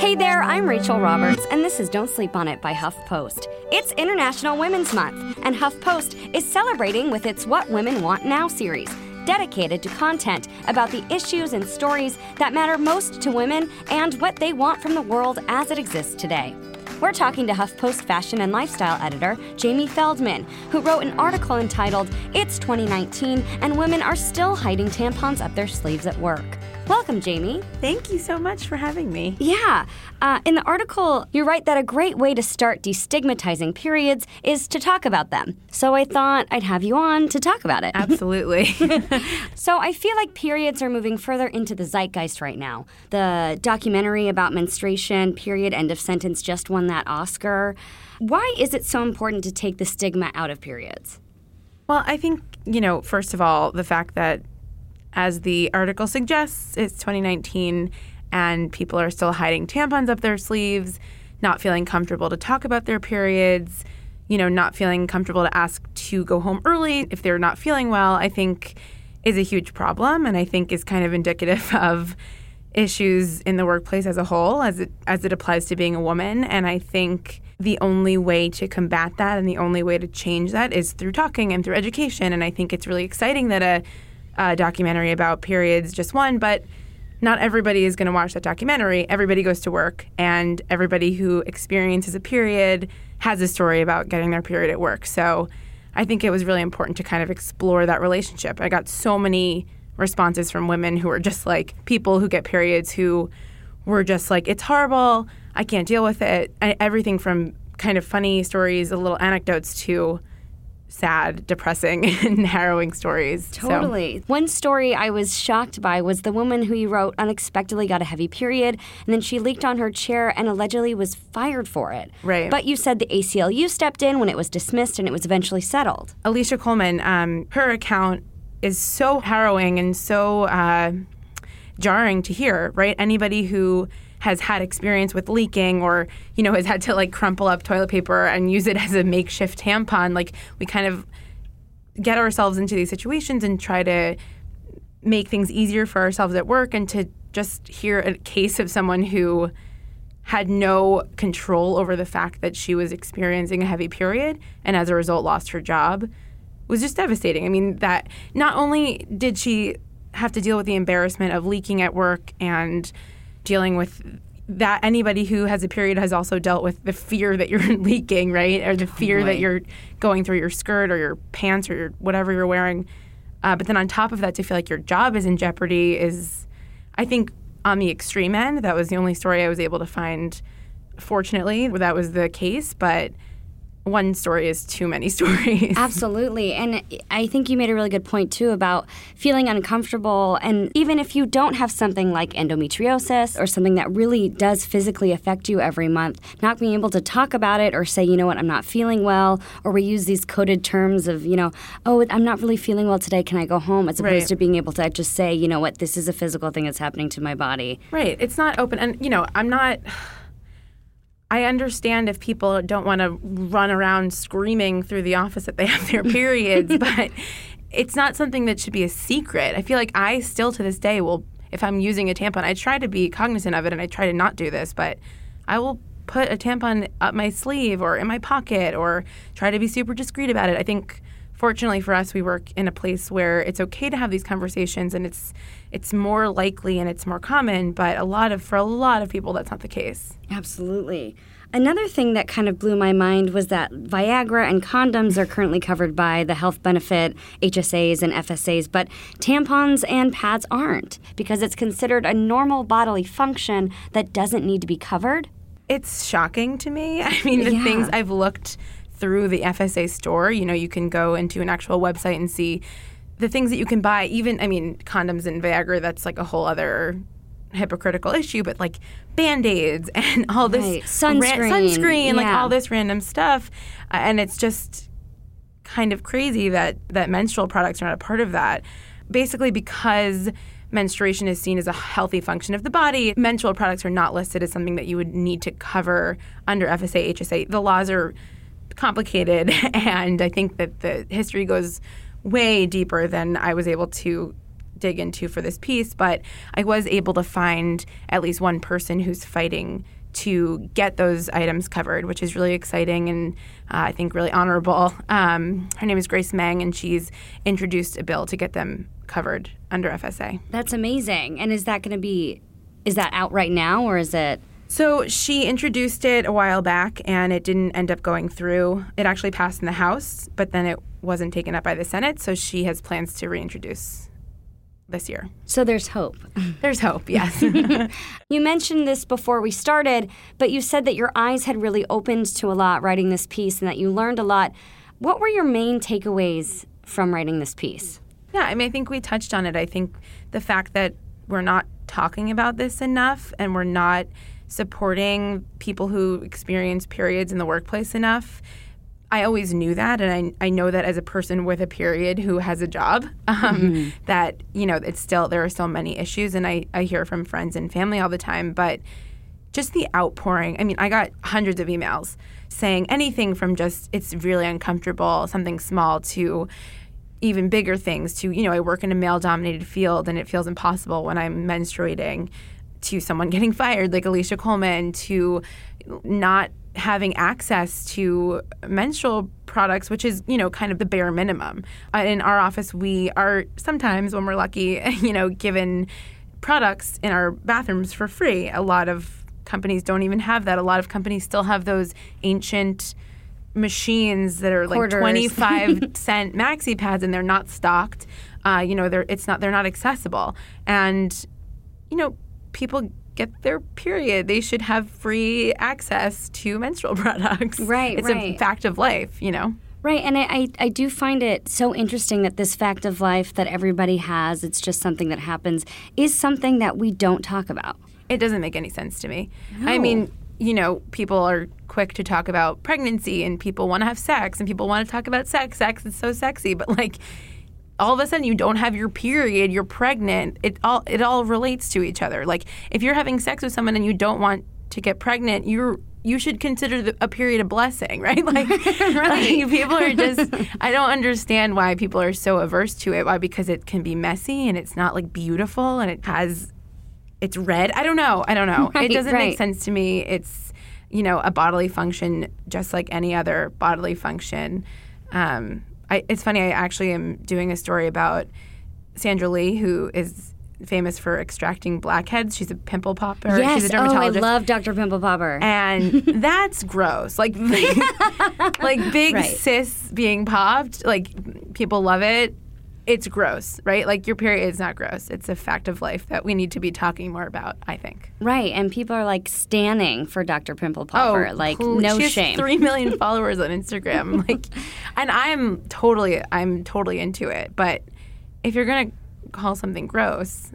Hey there, I'm Rachel Roberts, and this is Don't Sleep on It by HuffPost. It's International Women's Month, and HuffPost is celebrating with its What Women Want Now series, dedicated to content about the issues and stories that matter most to women and what they want from the world as it exists today. We're talking to HuffPost fashion and lifestyle editor Jamie Feldman, who wrote an article entitled It's 2019 and Women Are Still Hiding Tampons Up Their Sleeves at Work. Welcome, Jamie. Thank you so much for having me. Yeah. Uh, in the article, you write that a great way to start destigmatizing periods is to talk about them. So I thought I'd have you on to talk about it. Absolutely. so I feel like periods are moving further into the zeitgeist right now. The documentary about menstruation, period, end of sentence, just won that Oscar. Why is it so important to take the stigma out of periods? Well, I think, you know, first of all, the fact that as the article suggests, it's 2019 and people are still hiding tampons up their sleeves, not feeling comfortable to talk about their periods, you know, not feeling comfortable to ask to go home early if they're not feeling well, I think is a huge problem and I think is kind of indicative of issues in the workplace as a whole as it as it applies to being a woman. And I think the only way to combat that and the only way to change that is through talking and through education. And I think it's really exciting that a uh, documentary about periods just won, but not everybody is going to watch that documentary. Everybody goes to work, and everybody who experiences a period has a story about getting their period at work. So I think it was really important to kind of explore that relationship. I got so many responses from women who are just like people who get periods who were just like, it's horrible. I can't deal with it. And everything from kind of funny stories, a little anecdotes to sad, depressing, and harrowing stories. Totally. So. One story I was shocked by was the woman who you wrote unexpectedly got a heavy period, and then she leaked on her chair and allegedly was fired for it. Right. But you said the ACLU stepped in when it was dismissed and it was eventually settled. Alicia Coleman, um, her account is so harrowing and so uh, jarring to hear, right? Anybody who has had experience with leaking or you know has had to like crumple up toilet paper and use it as a makeshift tampon like we kind of get ourselves into these situations and try to make things easier for ourselves at work and to just hear a case of someone who had no control over the fact that she was experiencing a heavy period and as a result lost her job was just devastating. I mean, that not only did she have to deal with the embarrassment of leaking at work and dealing with that anybody who has a period has also dealt with the fear that you're leaking, right? Or the fear right. that you're going through your skirt or your pants or your, whatever you're wearing. Uh, but then on top of that, to feel like your job is in jeopardy is, I think, on the extreme end. That was the only story I was able to find, fortunately, where that was the case. But one story is too many stories. Absolutely. And I think you made a really good point, too, about feeling uncomfortable. And even if you don't have something like endometriosis or something that really does physically affect you every month, not being able to talk about it or say, you know what, I'm not feeling well, or we use these coded terms of, you know, oh, I'm not really feeling well today, can I go home? As opposed right. to being able to just say, you know what, this is a physical thing that's happening to my body. Right. It's not open. And, you know, I'm not. I understand if people don't want to run around screaming through the office that they have their periods, but it's not something that should be a secret. I feel like I still to this day will, if I'm using a tampon, I try to be cognizant of it and I try to not do this, but I will put a tampon up my sleeve or in my pocket or try to be super discreet about it. I think fortunately for us we work in a place where it's okay to have these conversations and it's it's more likely and it's more common, but a lot of for a lot of people that's not the case. Absolutely. Another thing that kind of blew my mind was that Viagra and condoms are currently covered by the health benefit HSAs and FSAs, but tampons and pads aren't because it's considered a normal bodily function that doesn't need to be covered. It's shocking to me. I mean, the yeah. things I've looked through the FSA store, you know, you can go into an actual website and see the things that you can buy, even, I mean, condoms and Viagra, that's like a whole other hypocritical issue, but like band aids and all this right. sunscreen, ra- sunscreen yeah. like all this random stuff. Uh, and it's just kind of crazy that, that menstrual products are not a part of that. Basically, because menstruation is seen as a healthy function of the body, menstrual products are not listed as something that you would need to cover under FSA, HSA. The laws are complicated, and I think that the history goes way deeper than I was able to dig into for this piece, but I was able to find at least one person who's fighting to get those items covered, which is really exciting and uh, I think really honorable. Um, her name is Grace Meng, and she's introduced a bill to get them covered under FSA. That's amazing. And is that going to be, is that out right now or is it? So she introduced it a while back and it didn't end up going through. It actually passed in the House, but then it wasn't taken up by the Senate. So she has plans to reintroduce this year. So there's hope. There's hope, yes. you mentioned this before we started, but you said that your eyes had really opened to a lot writing this piece and that you learned a lot. What were your main takeaways from writing this piece? Yeah, I mean, I think we touched on it. I think the fact that we're not talking about this enough and we're not supporting people who experience periods in the workplace enough I always knew that, and I, I know that as a person with a period who has a job, um, mm-hmm. that you know it's still there are still many issues, and I, I hear from friends and family all the time. But just the outpouring. I mean, I got hundreds of emails saying anything from just it's really uncomfortable, something small, to even bigger things. To you know, I work in a male-dominated field, and it feels impossible when I'm menstruating. To someone getting fired, like Alicia Coleman, to not having access to menstrual products, which is, you know, kind of the bare minimum. Uh, in our office, we are sometimes, when we're lucky, you know, given products in our bathrooms for free. A lot of companies don't even have that. A lot of companies still have those ancient machines that are like 25 cent maxi pads and they're not stocked. Uh, you know, they're it's not they're not accessible. And you know, people get their period. They should have free access to menstrual products. Right, it's right. a fact of life, you know. Right, and I, I, I, do find it so interesting that this fact of life that everybody has, it's just something that happens, is something that we don't talk about. It doesn't make any sense to me. No. I mean, you know, people are quick to talk about pregnancy and people want to have sex and people want to talk about sex. Sex is so sexy, but like all of a sudden you don't have your period, you're pregnant. It all it all relates to each other. Like if you're having sex with someone and you don't want to get pregnant, you're you should consider the, a period a blessing, right? Like, right. like people are just I don't understand why people are so averse to it. Why? Because it can be messy and it's not like beautiful and it has it's red. I don't know. I don't know. Right, it doesn't right. make sense to me. It's you know a bodily function just like any other bodily function. Um, I, it's funny. I actually am doing a story about Sandra Lee, who is famous for extracting blackheads. She's a pimple popper. Yes. She's a dermatologist. Oh, I love Dr. Pimple Popper. And that's gross. Like, like big Right. cysts being popped. Like people love it. It's gross, right? Like your period is not gross. It's a fact of life that we need to be talking more about. I think. right, and people are like standing for Dr. Pimple Popper. Oh, like, pl- no she has shame. Three million followers on Instagram. Like, and I'm totally, I'm totally into it. But if you're gonna call something gross,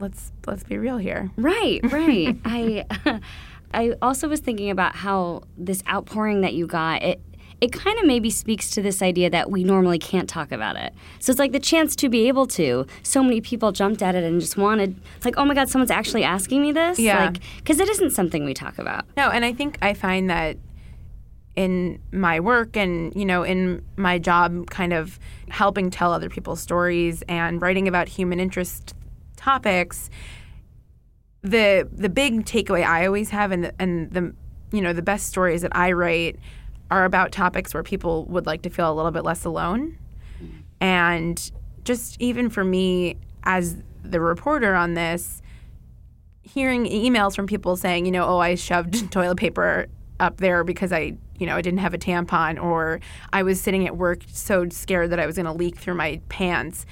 let's let's be real here. Right, right. I I also was thinking about how this outpouring that you got, it it kind of maybe speaks to this idea that we normally can't talk about it. So it's like the chance to be able to. So many people jumped at it and just wanted, like, oh my God, someone's actually asking me this? Yeah. Like, because it isn't something we talk about. No, and I think I find that in my work and you know in my job kind of helping tell other people's stories and writing about human interest topics the the big takeaway I always have and the, and the you know the best stories that I write are about topics where people would like to feel a little bit less alone and just even for me as the reporter on this hearing emails from people saying, you know, oh, I shoved toilet paper up there because I, you know, I didn't have a tampon, or I was sitting at work so scared that I was going to leak through my pants.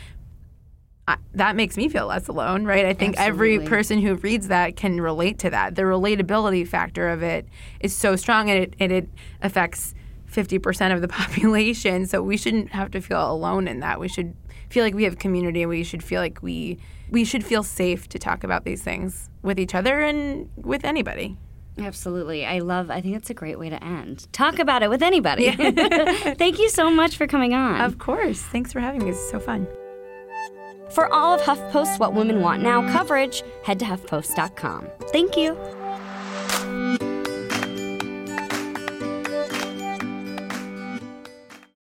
I, that makes me feel less alone, right? I think every person who reads that can relate to that. The relatability factor of it is so strong, and it and it affects fifty percent of the population. So we shouldn't have to feel alone in that. We should feel like we have community, and we should feel like we we should feel safe to talk about these things with each other and with anybody. Absolutely. I love, I think that's a great way to end. Talk about it with anybody. Thank you so much for coming on. Of course. Thanks for having me. It's so fun. For all of HuffPost's What Women Want Now coverage, head to HuffPost.com. Thank you.